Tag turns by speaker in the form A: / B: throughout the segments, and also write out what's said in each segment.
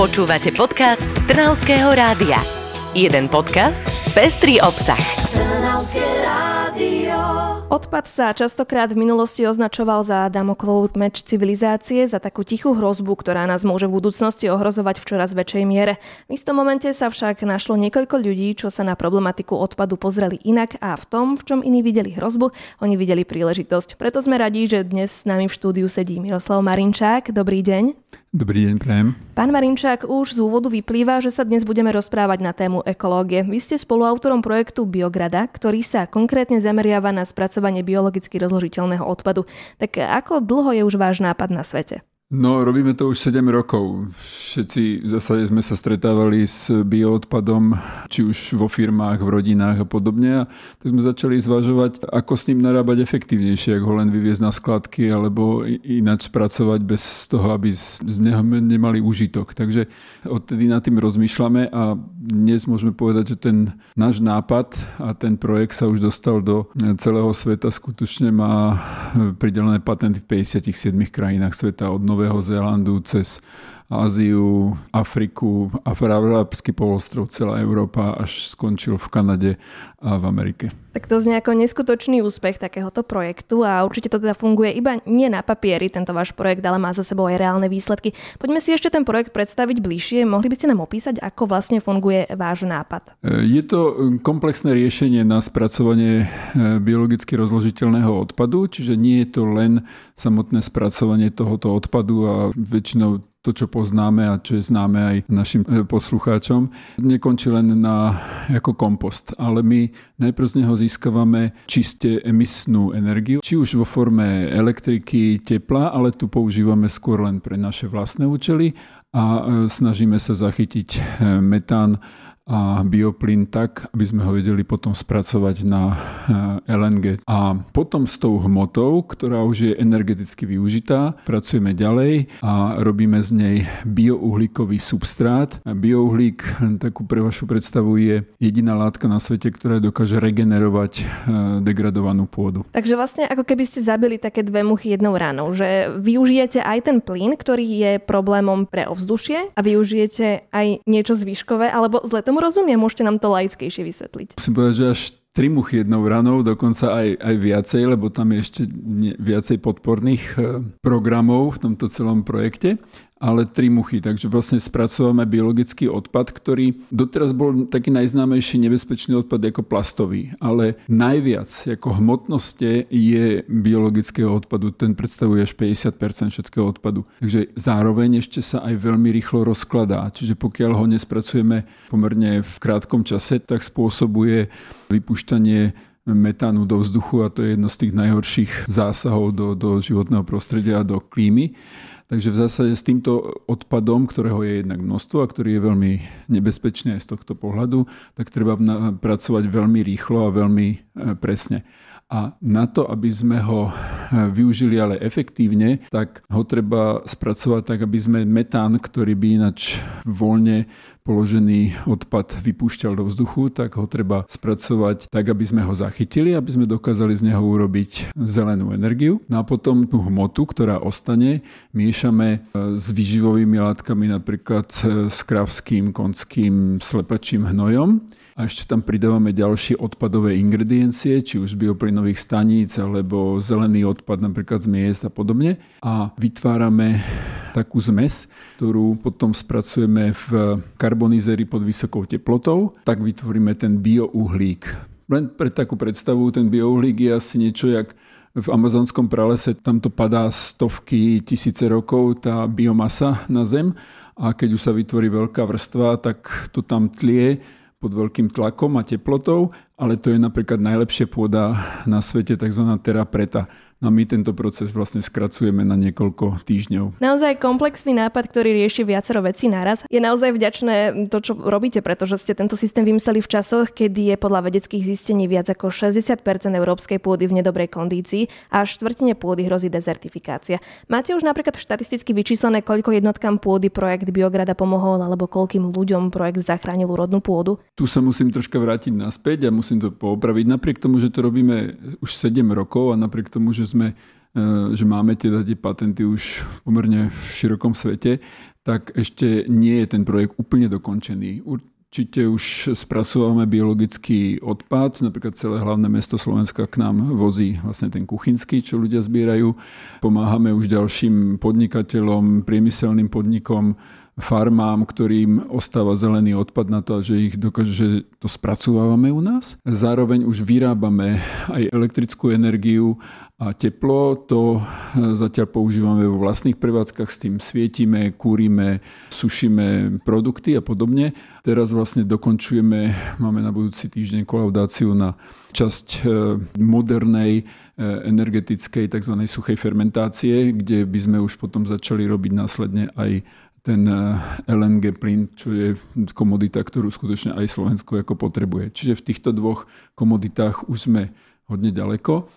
A: Počúvate podcast Trnavského rádia. Jeden podcast, pestrý obsah. Trnavské
B: rádio. Odpad sa častokrát v minulosti označoval za Damoklov meč civilizácie, za takú tichú hrozbu, ktorá nás môže v budúcnosti ohrozovať v čoraz väčšej miere. V istom momente sa však našlo niekoľko ľudí, čo sa na problematiku odpadu pozreli inak a v tom, v čom iní videli hrozbu, oni videli príležitosť. Preto sme radi, že dnes s nami v štúdiu sedí Miroslav Marinčák. Dobrý deň.
C: Dobrý deň, prajem.
B: Pán Marinčák, už z úvodu vyplýva, že sa dnes budeme rozprávať na tému ekológie. Vy ste spoluautorom projektu Biograda, ktorý sa konkrétne zameriava na spracovanie biologicky rozložiteľného odpadu. Tak ako dlho je už váš nápad na svete?
C: No, robíme to už 7 rokov. Všetci v zásade sme sa stretávali s bioodpadom, či už vo firmách, v rodinách a podobne. A tak sme začali zvažovať, ako s ním narábať efektívnejšie, ako ho len vyviezť na skladky alebo ináč spracovať bez toho, aby z neho nemali užitok. Takže odtedy nad tým rozmýšľame a dnes môžeme povedať, že ten náš nápad a ten projekt sa už dostal do celého sveta. Skutočne má pridelené patenty v 57 krajinách sveta od Nového Zélandu cez Áziu, Afriku, Arabský polostrov, celá Európa, až skončil v Kanade a v Amerike.
B: Tak to znie ako neskutočný úspech takéhoto projektu a určite to teda funguje iba nie na papieri, tento váš projekt, ale má za sebou aj reálne výsledky. Poďme si ešte ten projekt predstaviť bližšie. Mohli by ste nám opísať, ako vlastne funguje váš nápad?
C: E, je to komplexné riešenie na spracovanie e, biologicky rozložiteľného odpadu, čiže nie je to len samotné spracovanie tohoto odpadu a väčšinou to, čo poznáme a čo je známe aj našim e, poslucháčom, nekončí len na, ako kompost, ale my najprv z neho získavame čiste emisnú energiu, či už vo forme elektriky, tepla, ale tu používame skôr len pre naše vlastné účely a e, snažíme sa zachytiť e, metán a bioplyn tak, aby sme ho vedeli potom spracovať na eh, LNG. A potom s tou hmotou, ktorá už je energeticky využitá, pracujeme ďalej a robíme z nej biouhlíkový substrát. Biouhlík, takú pre vašu predstavu, je jediná látka na svete, ktorá dokáže regenerovať eh, degradovanú pôdu.
B: Takže vlastne ako keby ste zabili také dve muchy jednou ránou, že využijete aj ten plyn, ktorý je problémom pre ovzdušie a využijete aj niečo zvyškové, alebo zle tomu rozumiem, môžete nám to laickejšie vysvetliť.
C: Musím povedať, že až tri muchy jednou ranou, dokonca aj, aj viacej, lebo tam je ešte viacej podporných eh, programov v tomto celom projekte ale tri muchy. Takže vlastne spracovávame biologický odpad, ktorý doteraz bol taký najznámejší nebezpečný odpad ako plastový. Ale najviac ako hmotnosti je biologického odpadu. Ten predstavuje až 50% všetkého odpadu. Takže zároveň ešte sa aj veľmi rýchlo rozkladá. Čiže pokiaľ ho nespracujeme pomerne v krátkom čase, tak spôsobuje vypušťanie metánu do vzduchu a to je jedno z tých najhorších zásahov do, do životného prostredia a do klímy. Takže v zásade s týmto odpadom, ktorého je jednak množstvo a ktorý je veľmi nebezpečný aj z tohto pohľadu, tak treba pracovať veľmi rýchlo a veľmi e, presne. A na to, aby sme ho e, využili ale efektívne, tak ho treba spracovať tak, aby sme metán, ktorý by inač voľne položený odpad vypúšťal do vzduchu, tak ho treba spracovať tak, aby sme ho zachytili, aby sme dokázali z neho urobiť zelenú energiu. No a potom tú hmotu, ktorá ostane, miešame e, s výživovými látkami, napríklad e, s kravským, konským, slepačím hnojom a ešte tam pridávame ďalšie odpadové ingrediencie, či už z bioplynových staníc alebo zelený odpad napríklad z miest a podobne. A vytvárame takú zmes, ktorú potom spracujeme v karbonizéri pod vysokou teplotou, tak vytvoríme ten biouhlík. Len pre takú predstavu, ten biouhlík je asi niečo jak v amazonskom pralese, tam to padá stovky, tisíce rokov tá biomasa na zem a keď už sa vytvorí veľká vrstva, tak to tam tlie pod veľkým tlakom a teplotou, ale to je napríklad najlepšia pôda na svete, tzv. terra preta. No my tento proces vlastne skracujeme na niekoľko týždňov.
B: Naozaj komplexný nápad, ktorý rieši viacero vecí naraz. Je naozaj vďačné to, čo robíte, pretože ste tento systém vymysleli v časoch, kedy je podľa vedeckých zistení viac ako 60% európskej pôdy v nedobrej kondícii a štvrtine pôdy hrozí dezertifikácia. Máte už napríklad štatisticky vyčíslené, koľko jednotkám pôdy projekt Biograda pomohol alebo koľkým ľuďom projekt zachránil úrodnú pôdu?
C: Tu sa musím troška vrátiť naspäť a musím to poopraviť. Napriek tomu, že to robíme už 7 rokov a napriek tomu, že sme e, že máme teda tie patenty už pomerne v širokom svete, tak ešte nie je ten projekt úplne dokončený. Určite už spracovávame biologický odpad, napríklad celé hlavné mesto Slovenska k nám vozí vlastne ten kuchynský, čo ľudia zbierajú. Pomáhame už ďalším podnikateľom, priemyselným podnikom, farmám, ktorým ostáva zelený odpad na to, že ich dokáže, že to spracovávame u nás. Zároveň už vyrábame aj elektrickú energiu a teplo. To zatiaľ používame vo vlastných prevádzkach, s tým svietime, kúrime, sušíme produkty a podobne. Teraz vlastne dokončujeme, máme na budúci týždeň kolaudáciu na časť e, modernej e, energetickej tzv. suchej fermentácie, kde by sme už potom začali robiť následne aj ten eh, LNG plyn, čo je komodita, ktorú skutočne aj Slovensko ako potrebuje. Čiže v týchto dvoch komoditách už sme hodne ďaleko.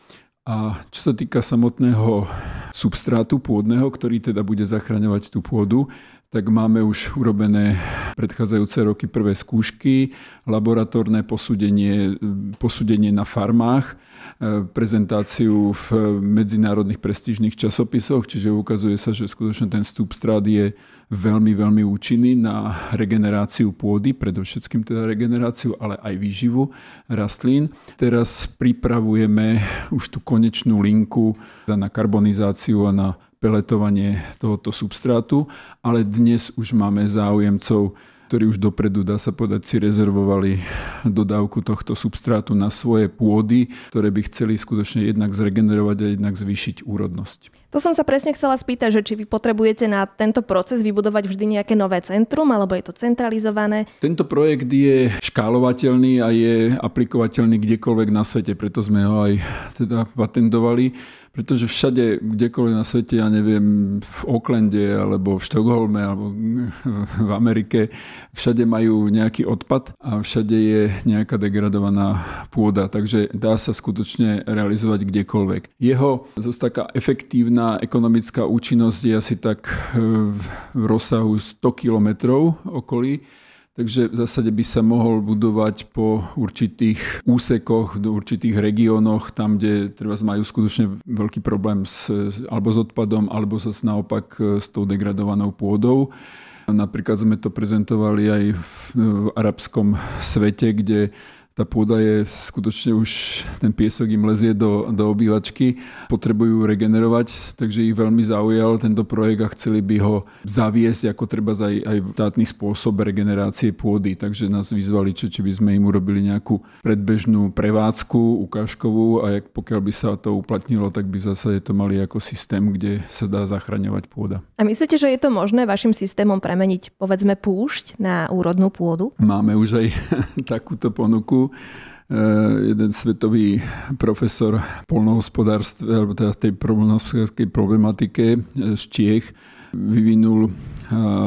C: A čo sa týka samotného substrátu pôdneho, ktorý teda bude zachraňovať tú pôdu, tak máme už urobené predchádzajúce roky prvé skúšky, laboratórne posúdenie, posúdenie na farmách, e, prezentáciu v medzinárodných prestížnych časopisoch, čiže ukazuje sa, že skutočne ten substrát je veľmi, veľmi účinný na regeneráciu pôdy, predovšetkým teda regeneráciu, ale aj výživu rastlín. Teraz pripravujeme už tú konečnú linku na karbonizáciu a na peletovanie tohoto substrátu, ale dnes už máme záujemcov, ktorí už dopredu, dá sa povedať, si rezervovali dodávku tohto substrátu na svoje pôdy, ktoré by chceli skutočne jednak zregenerovať a jednak zvýšiť úrodnosť.
B: To som sa presne chcela spýtať, že či vy potrebujete na tento proces vybudovať vždy nejaké nové centrum, alebo je to centralizované?
C: Tento projekt je škálovateľný a je aplikovateľný kdekoľvek na svete, preto sme ho aj teda patentovali pretože všade, kdekoľvek na svete, ja neviem, v Oaklande alebo v Štokholme alebo v Amerike, všade majú nejaký odpad a všade je nejaká degradovaná pôda, takže dá sa skutočne realizovať kdekoľvek. Jeho zase taká efektívna ekonomická účinnosť je asi tak v rozsahu 100 kilometrov okolí, Takže v zásade by sa mohol budovať po určitých úsekoch, do určitých regiónoch, tam, kde treba majú skutočne veľký problém s, alebo s odpadom, alebo sa naopak e, s tou degradovanou pôdou. Napríklad sme to prezentovali aj v, v arabskom svete, kde tá pôda je skutočne už, ten piesok im lezie do, do obývačky, potrebujú regenerovať, takže ich veľmi zaujal tento projekt a chceli by ho zaviesť ako treba aj, aj štátny spôsob regenerácie pôdy. Takže nás vyzvali, či, či by sme im urobili nejakú predbežnú prevádzku ukážkovú a jak, pokiaľ by sa to uplatnilo, tak by zase to mali ako systém, kde sa dá zachraňovať pôda.
B: A myslíte, že je to možné vašim systémom premeniť povedzme púšť na úrodnú pôdu?
C: Máme už aj takúto ponuku Eh, jeden svetový profesor polnohospodárstva, alebo teda tej polnohospodárskej problematike eh, z Čiech, vyvinul eh,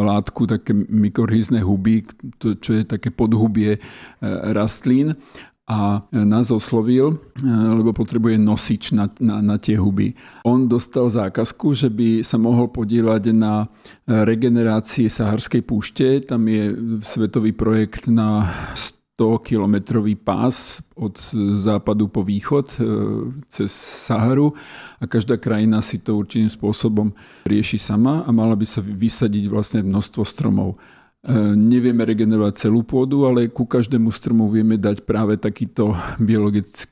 C: látku, také mikrohizné huby, čo je také podhubie rastlín a nás oslovil, lebo potrebuje nosič na, na, na tie huby. On dostal zákazku, že by sa mohol podielať na regenerácii Saharskej púšte. Tam je svetový projekt na 100-kilometrový pás od západu po východ e, cez Saharu a každá krajina si to určitým spôsobom rieši sama a mala by sa vysadiť vlastne množstvo stromov. E, nevieme regenerovať celú pôdu, ale ku každému stromu vieme dať práve takýto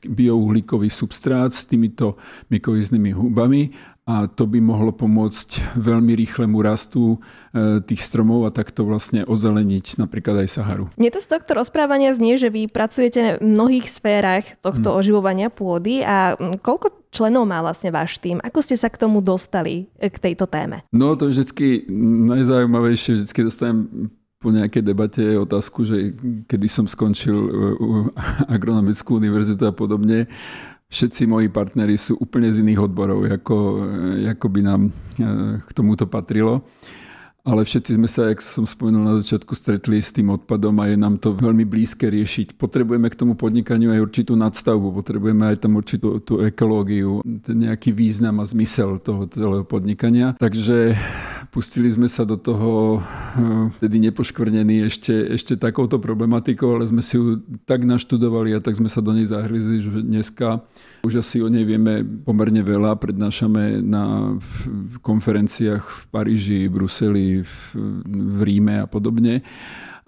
C: biouhlíkový substrát s týmito mykoviznými hubami a to by mohlo pomôcť veľmi rýchlemu rastu e, tých stromov a takto vlastne ozeleniť napríklad aj Saharu.
B: Mne to z tohto rozprávania znie, že vy pracujete v mnohých sférach tohto hmm. oživovania pôdy a koľko členov má vlastne váš tým? Ako ste sa k tomu dostali, e, k tejto téme?
C: No to vždycky najzaujímavejšie, vždycky dostanem po nejakej debate otázku, že kedy som skončil e, agronomickú univerzitu a podobne všetci moji partneri sú úplne z iných odborov, ako, ako by nám eh, k tomuto patrilo. Ale všetci sme sa, jak som spomenul na začiatku, stretli s tým odpadom a je nám to veľmi blízke riešiť. Potrebujeme k tomu podnikaniu aj určitú nadstavbu, potrebujeme aj tam určitú tú ekológiu, ten nejaký význam a zmysel toho celého podnikania. Takže pustili sme sa do toho tedy nepoškvrnený ešte, ešte takouto problematikou, ale sme si ju tak naštudovali a tak sme sa do nej zahryzli, že dneska už asi o nej vieme pomerne veľa. Prednášame na konferenciách v Paríži, Bruseli, v, v Ríme a podobne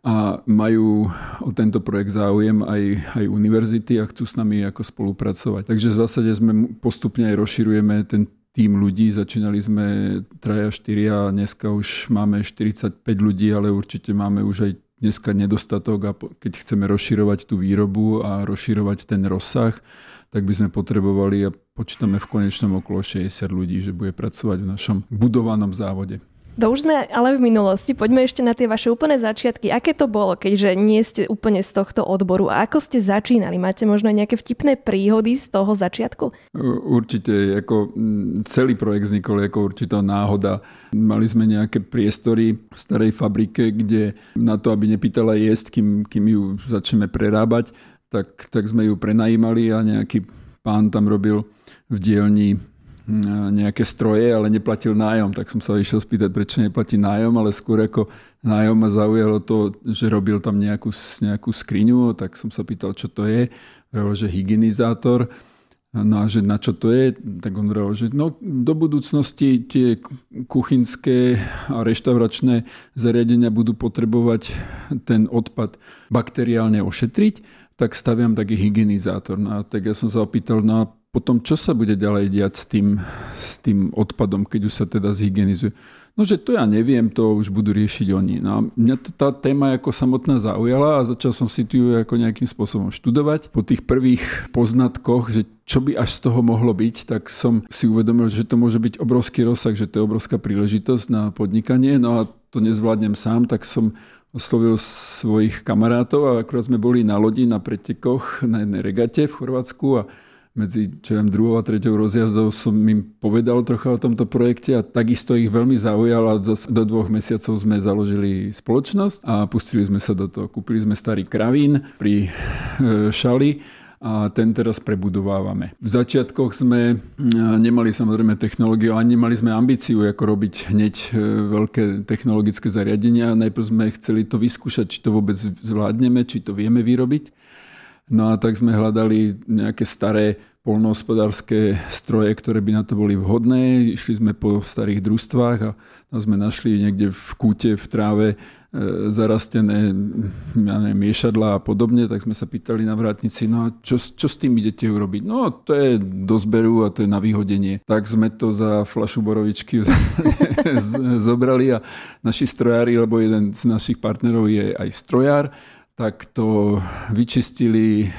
C: a majú o tento projekt záujem aj, aj univerzity a chcú s nami ako spolupracovať. Takže v zásade sme postupne aj rozširujeme ten tým ľudí. Začínali sme traja, štyria a dneska už máme 45 ľudí, ale určite máme už aj dneska nedostatok a keď chceme rozširovať tú výrobu a rozširovať ten rozsah, tak by sme potrebovali a počítame v konečnom okolo 60 ľudí, že bude pracovať v našom budovanom závode.
B: To už sme ale v minulosti. Poďme ešte na tie vaše úplné začiatky. Aké to bolo, keďže nie ste úplne z tohto odboru? A ako ste začínali? Máte možno nejaké vtipné príhody z toho začiatku?
C: Určite. Ako celý projekt vznikol ako určitá náhoda. Mali sme nejaké priestory v starej fabrike, kde na to, aby nepýtala jesť, kým, kým ju začneme prerábať, tak, tak sme ju prenajímali a nejaký pán tam robil v dielni nejaké stroje, ale neplatil nájom. Tak som sa išiel spýtať, prečo neplatí nájom, ale skôr ako nájom ma zaujalo to, že robil tam nejakú, nejakú skriňu, tak som sa pýtal, čo to je. Hovoril, že hygienizátor. No a že na čo to je? Tak on hovoril, že no, do budúcnosti tie kuchynské a reštauračné zariadenia budú potrebovať ten odpad bakteriálne ošetriť, tak staviam taký hygienizátor. No a tak ja som sa opýtal, no potom čo sa bude ďalej diať s tým, s tým odpadom, keď už sa teda zhygienizuje? No, že to ja neviem, to už budú riešiť oni. No mňa to, tá téma ako samotná zaujala a začal som si tu ako nejakým spôsobom študovať. Po tých prvých poznatkoch, že čo by až z toho mohlo byť, tak som si uvedomil, že to môže byť obrovský rozsah, že to je obrovská príležitosť na podnikanie. No a to nezvládnem sám, tak som oslovil svojich kamarátov a akurát sme boli na lodi na pretekoch na jednej regate v Chorvátsku a medzi čo viem, druhou a treťou rozjazdou som im povedal trocha o tomto projekte a takisto ich veľmi zaujal do dvoch mesiacov sme založili spoločnosť a pustili sme sa do toho. Kúpili sme starý kravín pri e, Šali a ten teraz prebudovávame. V začiatkoch sme e, nemali samozrejme technológiu a nemali sme ambíciu ako robiť hneď e, veľké technologické zariadenia. Najprv sme chceli to vyskúšať, či to vôbec zvládneme, či to vieme vyrobiť. No a tak sme hľadali nejaké staré polnohospodárske stroje, ktoré by na to boli vhodné. Išli sme po starých družstvách a tam sme našli niekde v kúte, v tráve e, zarastené ja neviem, miešadla a podobne, tak sme sa pýtali na vrátnici, no a čo, čo s tým idete urobiť? No to je do zberu a to je na vyhodenie. Tak sme to za flašu borovičky zobrali a naši strojári, lebo jeden z našich partnerov je aj strojár, tak to vyčistili, e,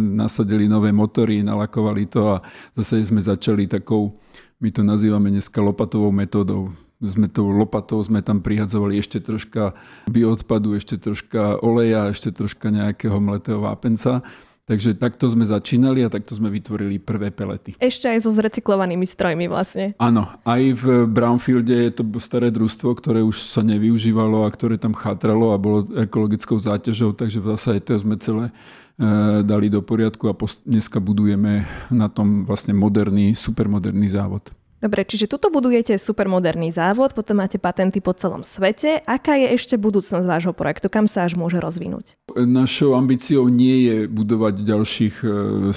C: nasadili nové motory, nalakovali to a zase sme začali takou, my to nazývame dneska lopatovou metódou. Sme tou lopatou sme tam prihadzovali ešte troška bioodpadu, ešte troška oleja, ešte troška nejakého mletého vápenca Takže takto sme začínali a takto sme vytvorili prvé pelety.
B: Ešte aj so zrecyklovanými strojmi vlastne.
C: Áno, aj v Brownfielde je to staré družstvo, ktoré už sa nevyužívalo a ktoré tam chátralo a bolo ekologickou záťažou, takže v zásade to sme celé e, dali do poriadku a dneska budujeme na tom vlastne moderný, supermoderný závod.
B: Dobre, čiže tuto budujete supermoderný závod, potom máte patenty po celom svete. Aká je ešte budúcnosť vášho projektu? Kam sa až môže rozvinúť?
C: Našou ambíciou nie je budovať ďalších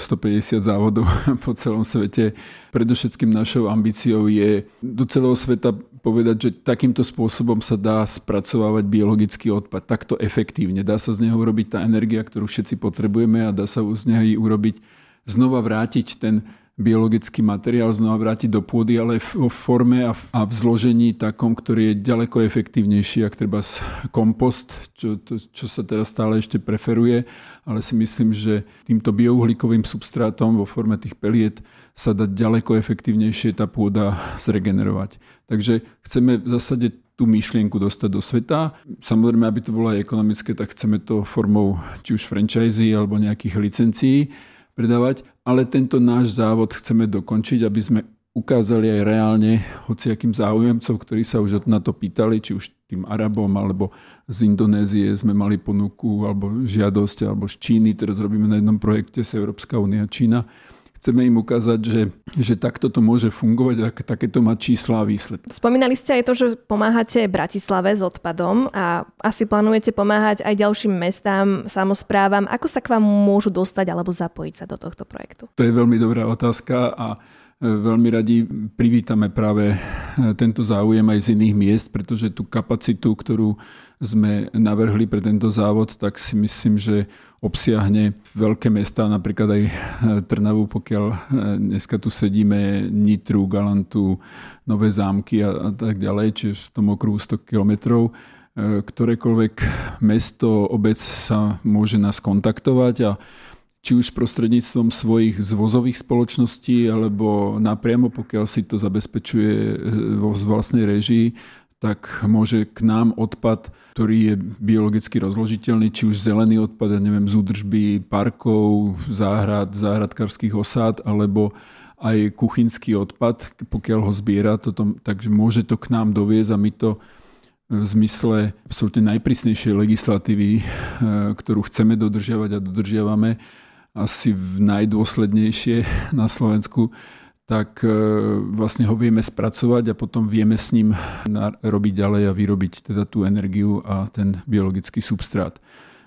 C: 150 e, závodov po celom svete. Predovšetkým našou ambíciou je do celého sveta povedať, že takýmto spôsobom sa dá spracovávať biologický odpad. Takto efektívne. Dá sa z neho urobiť tá energia, ktorú všetci potrebujeme a dá sa z neho urobiť znova vrátiť ten biologický materiál znova vrátiť do pôdy, ale v forme a v zložení takom, ktorý je ďaleko efektívnejší, ak treba kompost, čo, to, čo sa teraz stále ešte preferuje, ale si myslím, že týmto biouhlíkovým substrátom vo forme tých peliet sa dá ďaleko efektívnejšie tá pôda zregenerovať. Takže chceme v zásade tú myšlienku dostať do sveta. Samozrejme, aby to bolo aj ekonomické, tak chceme to formou či už franchise alebo nejakých licencií predávať, ale tento náš závod chceme dokončiť, aby sme ukázali aj reálne hociakým záujemcov, ktorí sa už na to pýtali, či už tým Arabom alebo z Indonézie sme mali ponuku alebo žiadosť, alebo z Číny, teraz robíme na jednom projekte z Európska únia Čína, chceme im ukázať, že, že takto to môže fungovať, ak takéto má čísla a výsledky.
B: Spomínali ste aj to, že pomáhate Bratislave s odpadom a asi plánujete pomáhať aj ďalším mestám, samozprávam. Ako sa k vám môžu dostať alebo zapojiť sa do tohto projektu?
C: To je veľmi dobrá otázka a veľmi radi privítame práve tento záujem aj z iných miest, pretože tú kapacitu, ktorú sme navrhli pre tento závod, tak si myslím, že obsiahne veľké mesta, napríklad aj Trnavu, pokiaľ dneska tu sedíme, Nitru, Galantu, Nové zámky a, a tak ďalej, čiže v tom okruhu 100 kilometrov. Ktorékoľvek mesto, obec sa môže nás kontaktovať a či už prostredníctvom svojich zvozových spoločností alebo napriamo, pokiaľ si to zabezpečuje eh, vo vlastnej režii, tak môže k nám odpad, ktorý je biologicky rozložiteľný, či už zelený odpad, ja neviem, z údržby parkov, záhrad, záhradkarských osád, alebo aj kuchynský odpad, pokiaľ ho zbiera, toto, takže môže to k nám doviezť a my to v zmysle absolútne najprísnejšej legislatívy, eh, ktorú chceme dodržiavať a dodržiavame, asi najdôslednejšie na Slovensku, tak e, vlastne ho vieme spracovať a potom vieme s ním robiť ďalej a vyrobiť teda tú energiu a ten biologický substrát.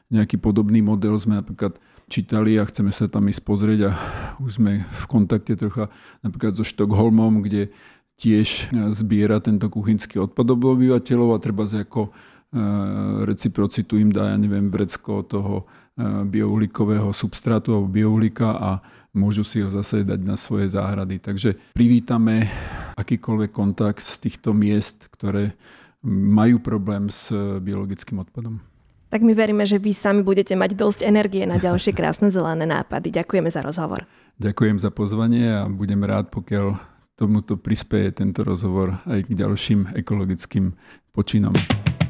C: Nejaký podobný model sme napríklad čítali a chceme sa tam ísť pozrieť a už sme v kontakte trocha napríklad so Štokholmom, kde tiež zbiera tento kuchynský odpad obyvateľov a treba ako e, reciprocitu im dá, ja neviem, vrecko toho biouhlíkového substrátu alebo biouhlíka a môžu si ho zase dať na svoje záhrady. Takže privítame akýkoľvek kontakt z týchto miest, ktoré majú problém s biologickým odpadom.
B: Tak my veríme, že vy sami budete mať dosť energie na ďalšie krásne zelené nápady. Ďakujeme za rozhovor.
C: Ďakujem za pozvanie a budem rád, pokiaľ tomuto prispieje tento rozhovor aj k ďalším ekologickým počinom.